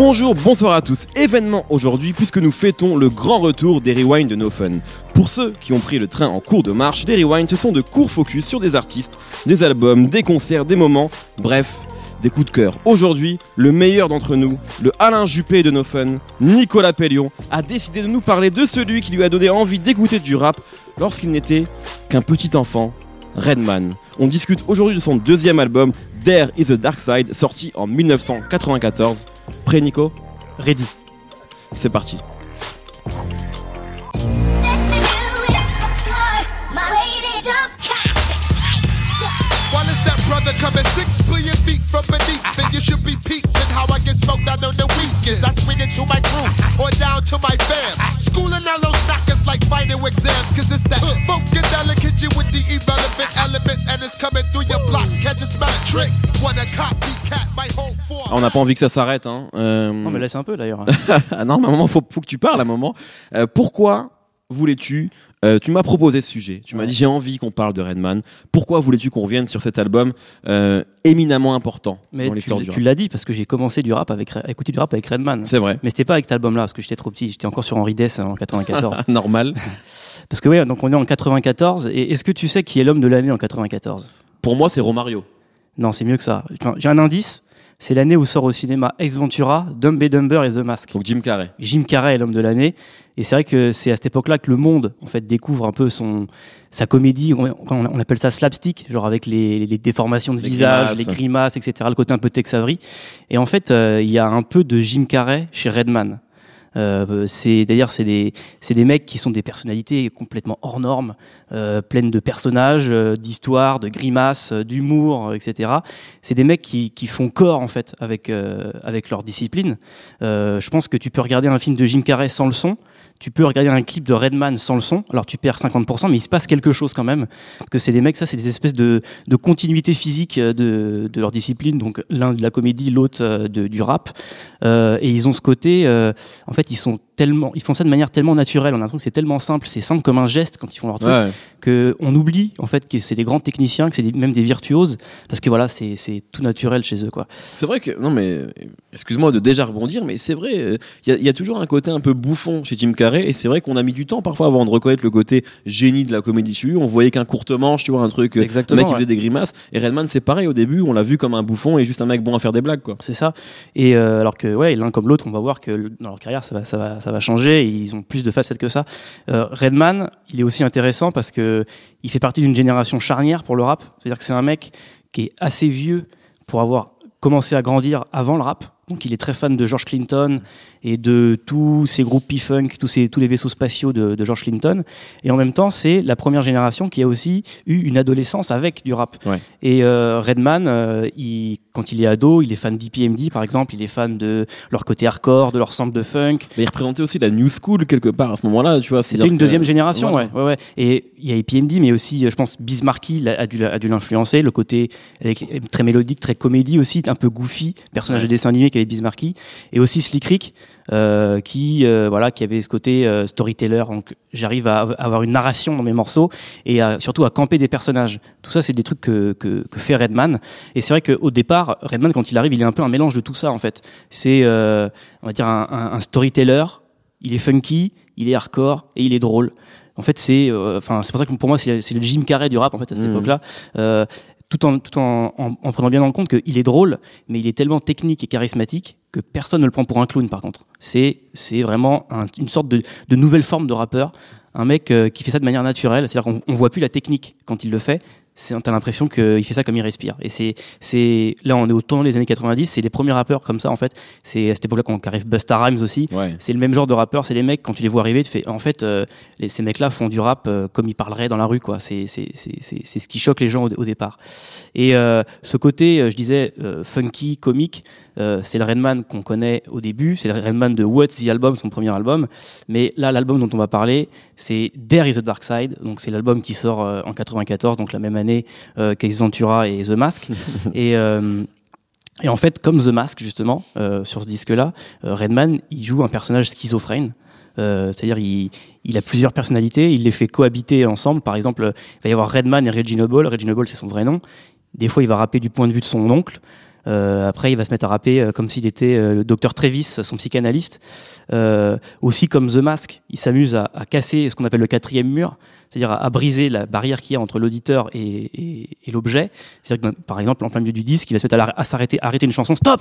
Bonjour, bonsoir à tous. Événement aujourd'hui puisque nous fêtons le grand retour des Rewind de No Fun. Pour ceux qui ont pris le train en cours de marche, les Rewind ce sont de courts focus sur des artistes, des albums, des concerts, des moments, bref, des coups de cœur. Aujourd'hui, le meilleur d'entre nous, le Alain Juppé de No Fun, Nicolas Pellion, a décidé de nous parler de celui qui lui a donné envie d'écouter du rap lorsqu'il n'était qu'un petit enfant, Redman. On discute aujourd'hui de son deuxième album, There is a Dark Side, sorti en 1994. Prêt Nico? Ready. C'est parti. Coming six billion feet from beneath, then you should be peeping how I get smoked out on the weekends. I swing it to my crew or down to my fam. Schooling all those knockers like final exams, Ah, on n'a pas envie que ça s'arrête. Hein. Euh, Non, mais laisse un peu d'ailleurs. ah non, mais à un moment, faut, faut que tu parles à un moment. Euh, pourquoi voulais-tu euh, Tu m'as proposé ce sujet. Tu m'as dit j'ai envie qu'on parle de Redman. Pourquoi voulais-tu qu'on revienne sur cet album euh, éminemment important Mais dans tu, l'histoire du tu rap? l'as dit parce que j'ai commencé du rap avec, à écouter du rap avec Redman. C'est vrai. Mais c'était pas avec cet album-là parce que j'étais trop petit. J'étais encore sur Henri Dess en 94. Normal. parce que ouais, donc on est en 94. Et est-ce que tu sais qui est l'homme de l'année en 94 Pour moi, c'est Romario. Non, c'est mieux que ça. Enfin, J'ai un indice. C'est l'année où sort au cinéma Ex Ventura, Dumb and Dumber et The Mask. Donc Jim Carrey. Jim Carrey est l'homme de l'année. Et c'est vrai que c'est à cette époque-là que le monde, en fait, découvre un peu son, sa comédie. On, appelle ça slapstick, genre avec les, les déformations de Les visage, grimaces. les grimaces, etc. Le côté un peu Tex Avery. Et en fait, euh, il y a un peu de Jim Carrey chez Redman. Euh, c'est d'ailleurs c'est des des mecs qui sont des personnalités complètement hors normes, euh, pleines de personnages, euh, d'histoires, de grimaces, euh, d'humour, etc. C'est des mecs qui, qui font corps en fait avec avec leur discipline. Je pense que tu peux regarder un film de Jim Carrey sans le son. Tu peux regarder un clip de Redman sans le son, alors tu perds 50%, mais il se passe quelque chose quand même. Que c'est des mecs, ça, c'est des espèces de, de continuité physique de, de leur discipline. Donc l'un de la comédie, l'autre du rap. Et ils ont ce côté, euh, en fait, ils sont tellement, ils font ça de manière tellement naturelle. On a l'impression que c'est tellement simple, c'est simple comme un geste quand ils font leur truc Ouais. que on oublie en fait que c'est des grands techniciens, que c'est même des virtuoses, parce que voilà, c'est tout naturel chez eux quoi. C'est vrai que non mais excuse-moi de déjà rebondir, mais c'est vrai, euh, il y, a- il y a toujours un côté un peu bouffon chez Jim Carrey, et c'est vrai qu'on a mis du temps parfois avant de reconnaître le côté génie de la comédie chez lui. On voyait qu'un courte manche, tu vois, un truc, euh, Exactement, un mec qui faisait des grimaces. Et Redman, c'est pareil au début, on l'a vu comme un bouffon et juste un mec bon à faire des blagues, quoi. C'est ça. Et euh, alors que ouais, l'un comme l'autre, on va voir que dans leur carrière, ça va, ça va, ça va changer. Et ils ont plus de facettes que ça. Euh, Redman, il est aussi intéressant parce que il fait partie d'une génération charnière pour le rap. C'est-à-dire que c'est un mec qui est assez vieux pour avoir commencé à grandir avant le rap. Donc il est très fan de George Clinton et de tous ces groupes P-Funk, tous, ces, tous les vaisseaux spatiaux de, de George Clinton. Et en même temps, c'est la première génération qui a aussi eu une adolescence avec du rap. Ouais. Et euh, Redman, euh, il, quand il est ado, il est fan d'EPMD par exemple, il est fan de leur côté hardcore, de leur sample de funk. Mais il représentait aussi la new school quelque part à ce moment-là, tu vois. C'était une que- deuxième génération, Voilà. ouais, ouais, ouais. Et il y a EPMD, mais aussi, je pense, Bismarcky a dû, a dû l'influencer. Le côté avec, très mélodique, très comédie aussi, un peu goofy, personnage de dessin animé qu'avait Bismarcky. Et aussi Slick Rick, euh, qui, euh, voilà, qui avait ce côté euh, storyteller. Donc, j'arrive à av- avoir une narration dans mes morceaux et à- surtout à camper des personnages. Tout ça, c'est des trucs que, que, que fait Redman. Et c'est vrai qu'au départ, Redman, quand il arrive, il est un peu un mélange de tout ça, en fait. C'est, on va dire, un, un- un storyteller. Il est funky, il est hardcore et il est drôle. En fait, c'est, enfin, c'est pour ça que pour moi, c'est le Jim Carrey du rap en fait à cette Mhm. époque-là. Euh, tout en, tout en, en, en prenant bien en compte qu'il est drôle, mais il est tellement technique et charismatique que personne ne le prend pour un clown. Par contre, c'est vraiment un- une sorte de, de nouvelle forme de rappeur, un mec euh, qui fait ça de manière naturelle. C'est-à-dire qu'on on voit plus la technique quand il le fait. C'est t'as l'impression qu'il fait ça comme il respire. Et c'est c'est là on est au tournant des années 90. C'est les premiers rappeurs comme ça en fait. C'est à cette époque-là qu'on qu'arrive Busta Rhymes aussi. Ouais. C'est le même genre de rappeur, c'est les mecs quand tu les vois arriver, tu fais en fait euh, les, ces mecs-là font du rap euh, comme ils parleraient dans la rue quoi. C'est c'est c'est c'est c'est ce qui choque les gens au, au départ. Et euh, ce côté, je disais funky, comique, euh, c'est le Redman qu'on connaît au début, c'est le Redman de What's the Album, son premier album. Mais là, l'album dont on va parler, c'est There is a Dark Side. Donc c'est l'album qui sort euh, en 94, donc la même année euh, qu'Ace Ventura et The Mask. et et en fait, comme The Mask, justement, euh, sur ce disque-là, euh, Redman, il joue un personnage schizophrène. Euh, C'est-à-dire, il, il a plusieurs personnalités, il les fait cohabiter ensemble. Par exemple, il va y avoir Redman et Reggie Noble. Reggie Noble, c'est son vrai nom. Des fois, il va rapper du point de vue de son oncle. Euh, après, il va se mettre à rapper euh, comme s'il était euh, le docteur Travis, son psychanalyste. Aussi comme The Mask, il s'amuse à, à casser ce qu'on appelle le quatrième mur, c'est-à-dire à, à briser la barrière qu'il y a entre l'auditeur et, et, et l'objet. C'est-à-dire que, par exemple, en plein milieu du disque, il va se mettre à, s'arrêter, arrêter une chanson. Stop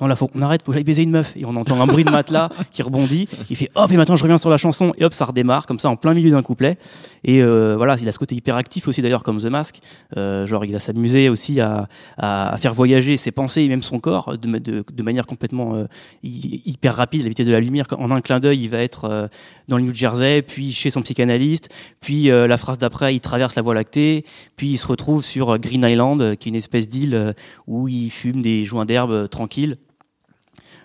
Non, là, faut, on arrête, faut que j'aille baiser une meuf. Et on entend un bruit de matelas qui rebondit. Il fait hop, et maintenant je reviens sur la chanson. Et hop, ça redémarre, comme ça, en plein milieu d'un couplet. Et euh, voilà, il a ce côté hyperactif aussi, d'ailleurs, comme The Mask. Euh, genre, il va s'amuser aussi à, à faire voyager ses pensées et même son corps de, de, manière complètement euh, hy- hyper rapide, la vitesse de la lumière. En un clin d'œil, il va être euh, dans le New Jersey, puis chez son psychanalyste, puis euh, la phrase d'après, il traverse la Voie lactée, puis il se retrouve sur Green Island, qui est une espèce d'île où il fume des joints d'herbe tranquilles.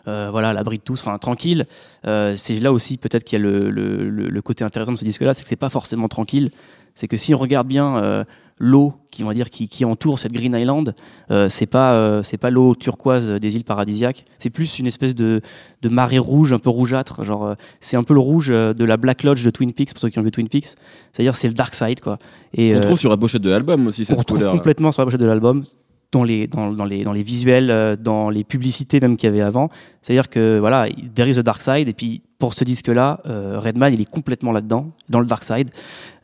Euh, voilà, l'abri de tous, enfin tranquille. C'est là aussi peut-être qu'il y a le, le, côté intéressant de ce disque-là, c'est que c'est pas forcément tranquille. C'est que si on regarde bien l'eau qui on va dire qui, qui entoure cette Green Island, euh, c'est pas euh, c'est pas l'eau turquoise des îles paradisiaques. C'est plus une espèce de, de marée rouge, un peu rougeâtre. Genre euh, c'est un peu le rouge euh, de la Black Lodge de Twin Peaks pour ceux qui ont vu Twin Peaks. C'est-à-dire c'est le dark side quoi. Et On euh, trouve sur la pochette de l'album aussi on cette retrouve couleur. complètement sur la pochette de l'album dans les dans, dans les dans les visuels euh, dans les publicités même qu'il y avait avant c'est à dire que voilà there is a dark side et puis pour ce disque là Redman il est complètement là dedans dans le dark side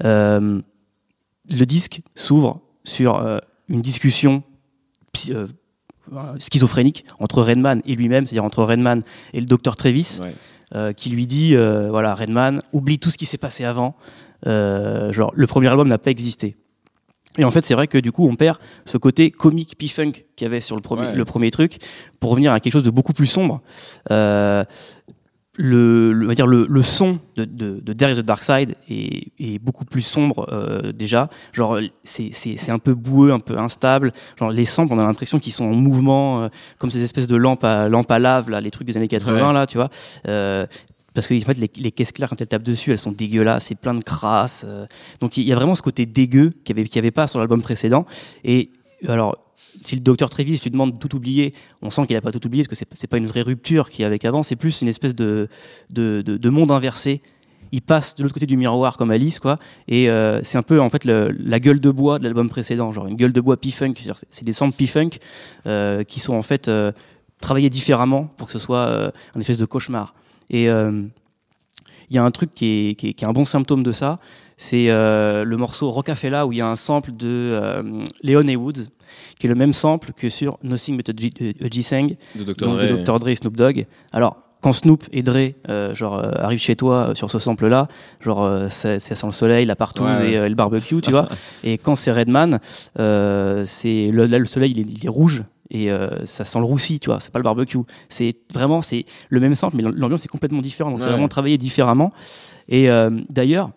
Euh, le disque s'ouvre sur euh, une discussion euh, schizophrénique entre Redman et lui-même c'est-à-dire entre Redman et le docteur Travis Ouais. euh, qui lui dit voilà Redman oublie tout ce qui s'est passé avant genre le premier album n'a pas existé et en fait c'est vrai que du coup on perd ce côté comique p-funk qu'il y avait sur le premier Ouais. le premier truc pour revenir à quelque chose de beaucoup plus sombre euh, le, le, on va dire le, le son de, de, de There is a Dark Side est, est beaucoup plus sombre euh, déjà. Genre c'est, c'est, c'est un peu boueux, un peu instable. Genre les samples, on a l'impression qu'ils sont en mouvement, euh, comme ces espèces de lampes à, lampes à lave là, les trucs des années 80 Ouais. là, tu vois. Euh, parce que en fait les, les caisses claires quand elles tapent dessus, elles sont dégueulasses, c'est plein de crasse. euh. donc il y a vraiment ce côté dégueu qu'il n'y avait, avait pas sur l'album précédent. Et alors si le docteur Trévis tu demandes de tout oublier, on sent qu'il a pas tout oublié parce que c'est, pas une vraie rupture qu'il y a avec avant, c'est plus une espèce de, de, de, de monde inversé. Il passe de l'autre côté du miroir comme Alice, quoi. Et euh, c'est un peu en fait la gueule de bois de l'album précédent, genre une gueule de bois P-funk. C'est- des samples P-funk euh, qui sont en fait euh, travaillés différemment pour que ce soit un espèce de cauchemar. Et il y a un truc qui qui est, qui est un bon symptôme de ça, c'est euh, le morceau Rocafella où il y a un sample de euh, Leon et Woods, qui est le même sample que sur Nothing But a G- a G-Sang, De Dr. donc Dre. de Dr. Dre et Snoop Dogg. Alors, quand Snoop et Dre euh, genre, euh, arrivent chez toi euh, sur ce sample-là, genre euh, ça, ça sent le soleil, la partouze Ouais, ouais. et, euh, le barbecue, tu vois. Et quand c'est Redman, euh, c'est le, là le soleil il est, il est rouge et euh, ça sent le roussi, tu vois. C'est pas le barbecue. C'est vraiment c'est le même sample, mais l'ambiance est complètement différente. Donc c'est vraiment travaillé différemment. Et euh, d'ailleurs.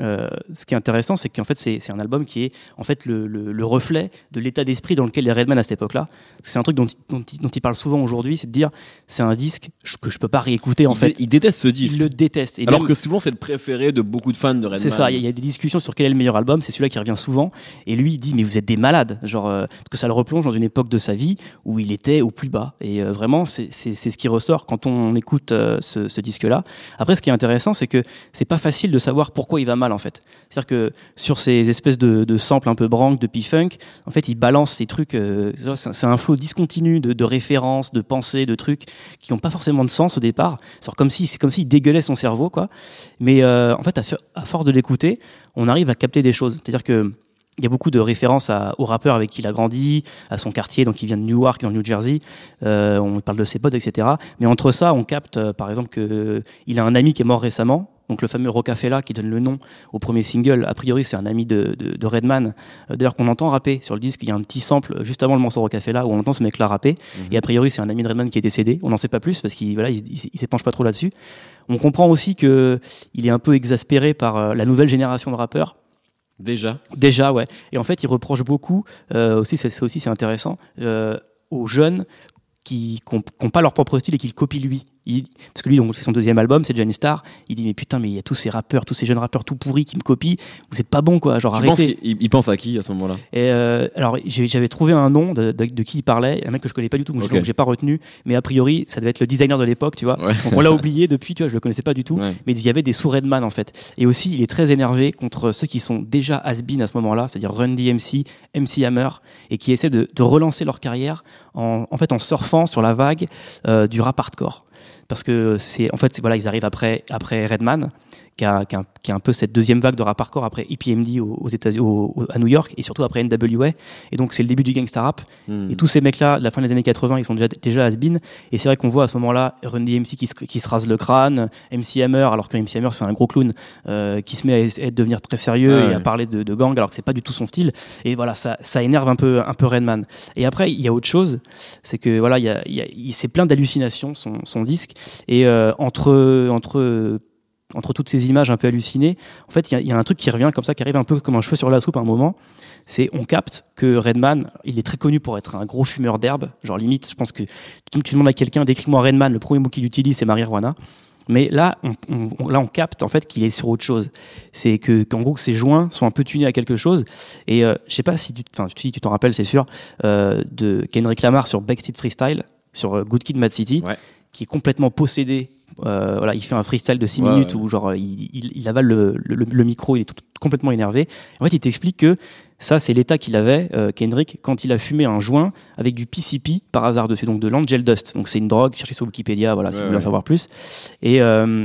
Euh, ce qui est intéressant, c'est qu'en fait, c'est un album qui est en fait le, le- le reflet de l'état d'esprit dans lequel est Redman à cette époque-là. C'est un truc dont, il- dont, dont il parle souvent aujourd'hui, c'est de dire c'est un disque que je peux pas réécouter en il, fait. il déteste ce disque. Il le déteste. Et Alors même- que souvent c'est le préféré de beaucoup de fans de Redman. c'est ça, il y, a- il y a des discussions sur quel est le meilleur album, c'est celui-là qui revient souvent. Et lui, il dit, mais vous êtes des malades, genre, euh, parce que ça le replonge dans une époque de sa vie où il était au plus bas. Et euh, vraiment, c'est ce qui ressort quand on écoute ce, ce disque-là. Après, ce qui est intéressant, c'est que c'est pas facile de savoir pourquoi il va mal, en fait. C'est-à-dire que sur ces espèces de, samples un peu branques, de P-Funk, en fait, il balance ces trucs, euh, c'est un flot discontinu de, références, de pensées, de trucs qui n'ont pas forcément de sens au départ. C'est comme si, c'est comme s'il dégueulait son cerveau, quoi. Mais euh, en fait, à, force de l'écouter, on arrive à capter des choses. C'est-à-dire que il y a beaucoup de références à, au rappeur avec qui il a grandi, à son quartier, donc il vient de Newark, dans le New Jersey. Euh, on parle de ses potes, etc. Mais entre ça, on capte, par exemple, que il a un ami qui est mort récemment. Donc le fameux Rocafella qui donne le nom au premier single, a priori c'est un ami de, de, de Redman. Euh, D'ailleurs qu'on entend rapper sur le disque, il y a un petit sample juste avant le morceau Rocafella où on entend ce mec-là rapper. Et a priori c'est un ami de Redman qui est décédé. On n'en sait pas plus parce qu'il voilà, il, il, il s'épanche pas trop là-dessus. On comprend aussi que il est un peu exaspéré par euh, la nouvelle génération de rappeurs. Déjà. Déjà, ouais. Et en fait, il reproche beaucoup, euh, aussi, c'est aussi c'est intéressant, euh, aux jeunes qui n'ont pas leur propre style et qui le copient lui. Il, parce que lui, donc, c'est son deuxième album, c'est Johnny Star. Il dit mais putain, mais il y a tous ces rappeurs, tous ces jeunes rappeurs tout pourris qui me copient. Vous êtes pas bon quoi, genre Tu arrêtez. il pense à qui à ce moment-là? Euh, alors j'avais trouvé un nom de, de- de qui il parlait, un mec que je connais pas du tout, donc Ok. donc j'ai pas retenu. Mais a priori, ça devait être le designer de l'époque, tu vois. Ouais. Donc on l'a oublié depuis, tu vois, je le connaissais pas du tout. Ouais. Mais il y avait des sous Redman en fait. Et aussi, il est très énervé contre ceux qui sont déjà has-been à ce moment-là, c'est-à-dire Run DMC, MC Hammer, et qui essaient de, de relancer leur carrière en, en fait en surfant sur la vague euh, du rap hardcore. Parce que c'est en fait voilà ils arrivent après après Redman qui a, qui, a, qui a un peu cette deuxième vague de rap hardcore après EPMD aux, aux États au- au- à New York et surtout après NWA et donc c'est le début du gangsta rap Hmm. et tous ces mecs-là, de la fin des années 80, ils sont déjà, déjà has-been. Et c'est vrai qu'on voit à ce moment-là Run DMC qui se, qui se rase le crâne, MC Hammer, alors que MC Hammer c'est un gros clown, euh, qui se met à, à devenir très sérieux et à parler de, de gang, alors que c'est pas du tout son style. Et voilà, ça, ça énerve un peu, un peu Redman. Et après, il y a autre chose, c'est que voilà, il y a, il y c'est plein d'hallucinations son, son disque. Et euh, entre, entre entre toutes ces images un peu hallucinées, en fait, il y a- un truc qui revient comme ça, qui arrive un peu comme un cheveu sur la soupe à un moment. C'est, on capte que Redman, il est très connu pour être un gros fumeur d'herbe. Genre, limite, je pense que tu, tu demandes à quelqu'un, décris-moi Redman, le premier mot qu'il utilise, c'est marijuana. Mais là, on, là, on capte en fait qu'il est sur autre chose. C'est que qu'en gros, ses joints sont un peu tunés à quelque chose. Et euh, je sais pas si tu t'en rappelles, c'est sûr, euh, de Kendrick Lamar sur Backseat Freestyle, sur euh, Good Kid, Mad City, Ouais. Qui est complètement possédé. Euh, voilà, il fait un freestyle de 6 Ouais, minutes ouais. où genre il, il, il avale le, le- le micro, il est tout- complètement énervé. En fait, il t'explique que ça, c'est l'état qu'il avait, euh, Kendrick, quand il a fumé un joint avec du PCP par hasard dessus, donc de l'angel dust. Donc c'est une drogue, cherchez sur Wikipédia, voilà, si vous voulez en savoir plus. Et euh,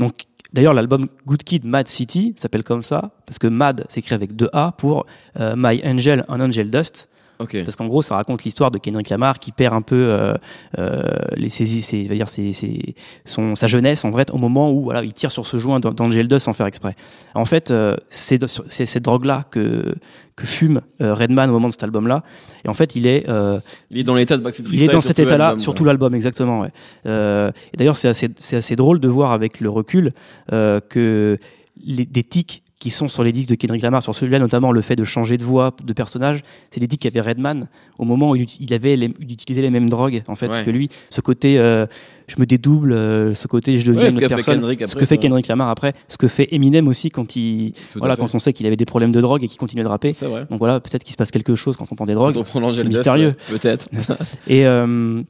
donc, d'ailleurs, l'album Good Kid, Mad City s'appelle comme ça, parce que Mad s'écrit avec deux A pour euh, My Angel, un Angel Dust. Ok. Parce qu'en gros, ça raconte l'histoire de Kendrick Lamar qui perd un peu euh, euh, les, ses, ses- dire, ses- ses- son, sa jeunesse en vrai au moment où voilà, il tire sur ce joint dans, dans le gel dust sans faire exprès. En fait, euh, c'est cette drogue-là que, que fume euh, Redman au moment de cet album-là. Et en fait, il est, euh, Il est dans l'état de Backstreet il est dans cet état-là, sur tout l'album, exactement. Ouais. Euh, et d'ailleurs, c'est assez, c'est assez drôle de voir avec le recul euh, que les, des tics qui sont sur les disques de Kendrick Lamar, sur celui-là notamment le fait de changer de voix, de personnage, c'est des tics qu'avait Redman au moment où il, avait les, il utilisait les mêmes drogues en fait Ouais. que lui. Ce côté, euh, je me dédouble, euh, ce côté, je deviens Ouais, une autre personne. Ce que fait. Kendrick Lamar après, ce que fait Eminem aussi quand il, Tout voilà, quand on sait qu'il avait des problèmes de drogue et qu'il continuait de rapper. Donc voilà, peut-être qu'il se passe quelque chose quand on prend des drogues. C'est mystérieux. ouais, Peut-être. Et euh,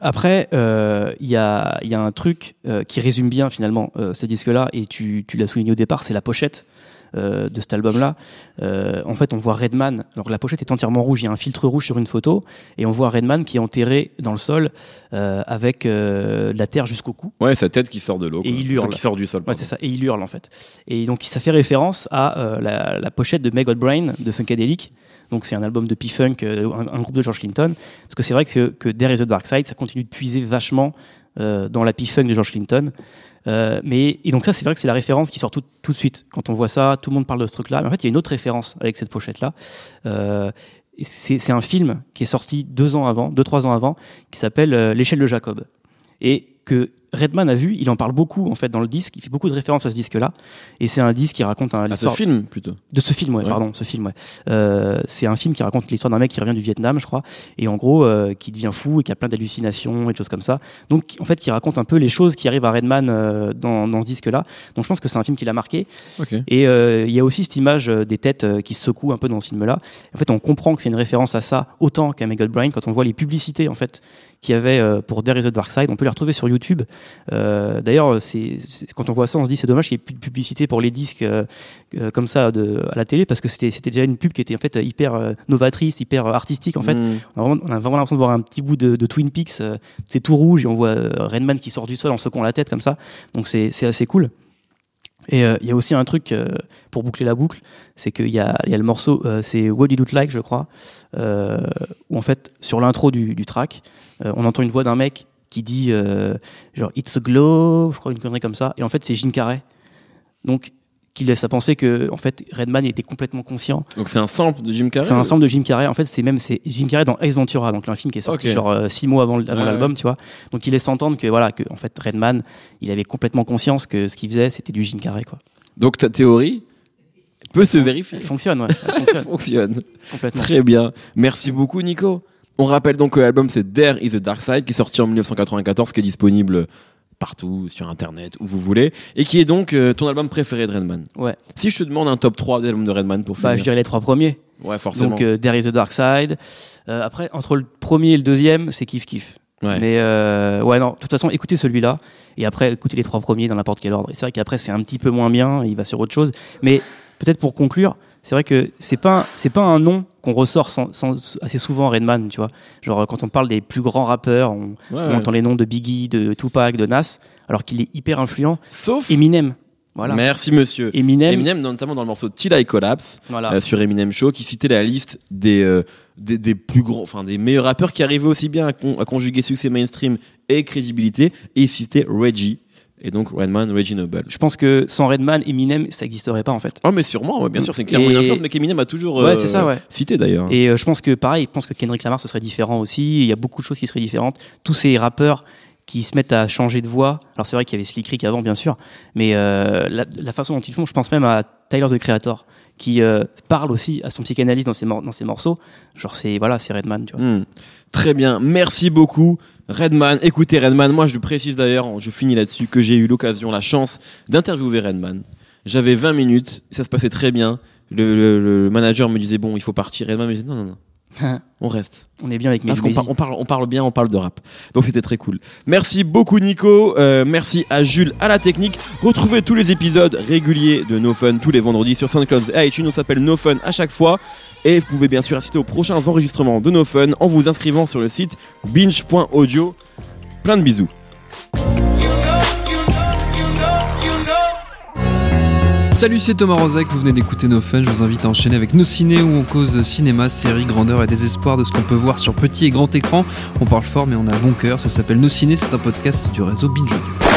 après, euh, il y, a, y a un truc euh, qui résume bien finalement euh, ce disque-là, et tu, tu l'as souligné au départ, c'est la pochette. Euh, de cet album-là, Euh, en fait, on voit Redman. Alors que la pochette est entièrement rouge, il y a un filtre rouge sur une photo, et on voit Redman qui est enterré dans le sol euh, avec de la terre jusqu'au cou. Ouais, sa tête qui sort de l'eau. Et il hurle. Enfin, qui sort du sol. Ouais, c'est ça. Et il hurle en fait. Et donc ça fait référence à la, la pochette de Meg Brain de Funkadelic. Donc c'est un album de P-Funk, un, un groupe de George Clinton. Parce que c'est vrai que, que There is the Dark Side, ça continue de puiser vachement euh, dans la P-Funk de George Clinton. Euh, mais et donc ça c'est vrai que c'est la référence qui sort tout, tout de suite. Quand on voit ça tout le monde parle de ce truc là mais en fait il y a une autre référence avec cette pochette là euh, c'est un film qui est sorti deux ans avant deux trois ans avant qui s'appelle euh, l'échelle de Jacob. Et que Redman a vu, il en parle beaucoup en fait dans le disque, il fait beaucoup de références à ce disque-là, et c'est un disque qui raconte un, À ce film, plutôt. de ce film, ouais, Ouais. pardon, ce film, ouais. Euh, c'est un film qui raconte l'histoire d'un mec qui revient du Vietnam, je crois, et en gros euh, qui devient fou et qui a plein d'hallucinations et de choses comme ça. Donc en fait, qui raconte un peu les choses qui arrivent à Redman euh, dans, dans ce disque-là. Donc je pense que c'est un film qui l'a marqué. Et il y a aussi cette image des têtes qui se secouent un peu dans ce film-là. En fait, on comprend que c'est une référence à ça autant qu'à Megal Brain quand on voit les publicités en fait qu'il y avait pour There is a Dark Side. On peut les retrouver sur YouTube. Euh, D'ailleurs, c'est quand on voit ça, on se dit c'est dommage qu'il n'y ait plus de publicité pour les disques euh, euh, comme ça de, à la télé parce que c'était déjà une pub qui était en fait hyper novatrice, hyper artistique en fait. Mm. On a vraiment, l'impression de voir un petit bout de, de Twin Peaks. c'est tout rouge et on voit Redman qui sort du sol en secouant la tête comme ça. Donc c'est assez cool. Et euh, il y a aussi un truc euh, pour boucler la boucle, c'est qu'il y y a le morceau, euh, c'est What Did It Like, je crois, où en fait sur l'intro du, du track, on entend une voix d'un mec qui dit euh, genre It's a glow, je crois une connerie comme ça, et en fait c'est Jim Carrey. Donc qui laisse à penser que en fait Redman était complètement conscient Donc c'est un sample de Jim Carrey c'est un ensemble de Jim Carrey. En fait, c'est même c'est Jim Carrey dans Ace Ventura, donc un film qui est sorti genre euh, six mois avant, l- avant Ouais, l'album, tu vois. Donc il laisse entendre que voilà que en fait Redman, il avait complètement conscience que ce qu'il faisait, c'était du Jim Carrey, quoi. Donc ta théorie peut se vérifier. Elle fonctionne, ouais. Elle fonctionne fonctionne. complètement. Très bien. Merci beaucoup, Nico. On rappelle donc que l'album c'est There is the Dark Side qui est sorti en 1994, qui est disponible partout sur internet où vous voulez et qui est donc euh, ton album préféré de Redman. Ouais. Si je te demande un top 3 des albums de Redman pour Bah, finir. je dirais les trois premiers. Ouais, forcément. Donc, euh, There is the Dark Side. Euh, après, entre le premier et le deuxième, c'est kiff kiff. Ouais. Mais euh, ouais, non, de toute façon, écoutez celui-là. Et après, écoutez les trois premiers dans n'importe quel ordre. Et c'est vrai qu'après, c'est un petit peu moins bien. Il va sur autre chose. Mais peut-être pour conclure, c'est vrai que c'est pas, c'est pas un nom qu'on ressort sans, sans- assez souvent Redman, tu vois. Genre, quand on parle des plus grands rappeurs, on, Ouais, on ouais. entend les noms de Biggie, de Tupac, de Nas, alors qu'il est hyper influent. Sauf. Eminem. Voilà. Merci monsieur. Eminem. Eminem, notamment dans le morceau Till I Collapse, Voilà. euh, sur Eminem Show, qui citait la liste des, euh, des, des plus grands, enfin des meilleurs rappeurs qui arrivaient aussi bien à, con- à conjuguer succès mainstream et crédibilité. Et il citait Reggie. Et donc Redman, Reggie Noble. Je pense que sans Redman, Eminem, ça n'existerait pas en fait. Oh mais sûrement, ouais, bien sûr, c'est clairement Et- une influence, mais qu'Eminem a toujours Ouais, euh, c'est ça, ouais. cité d'ailleurs. Et euh, je pense que pareil, je pense que Kendrick Lamar ce serait différent aussi. Il y a beaucoup de choses qui seraient différentes. Tous ces rappeurs qui se mettent à changer de voix. Alors c'est vrai qu'il y avait Slick Rick avant, bien sûr, mais euh, la, la façon dont ils font, je pense même à Tyler the Creator, qui euh, parle aussi à son psychanalyste dans ses, dans ses morceaux. Genre c'est voilà, c'est Redman, tu vois. Hmm. Très bien, merci beaucoup Redman. Écoutez Redman, moi je le précise d'ailleurs, je finis là-dessus, que j'ai eu l'occasion, la chance d'interviewer Redman. J'avais 20 minutes, ça se passait très bien. Le, le- le manager me disait bon, il faut partir. Redman me disait non, non, non, on reste. On est bien avec Parce qu'on par- on parle, on parle bien, on parle de rap. Donc c'était très cool. Merci beaucoup Nico, euh, merci à Jules à la technique. Retrouvez tous les épisodes réguliers de No Fun tous les vendredis sur SoundCloud et iTunes. On s'appelle No Fun à chaque fois. Et vous pouvez bien sûr assister aux prochains enregistrements de No Fun en vous inscrivant sur le site binge.audio. Plein de bisous. Salut, c'est Thomas Rozek, vous venez d'écouter nos fun. Je vous invite à enchaîner avec nos ciné où on cause cinéma, série, grandeur et désespoir de ce qu'on peut voir sur petit et grand écran. On parle fort, mais on a bon cœur. Ça s'appelle Nos ciné, c'est un podcast du réseau Binge.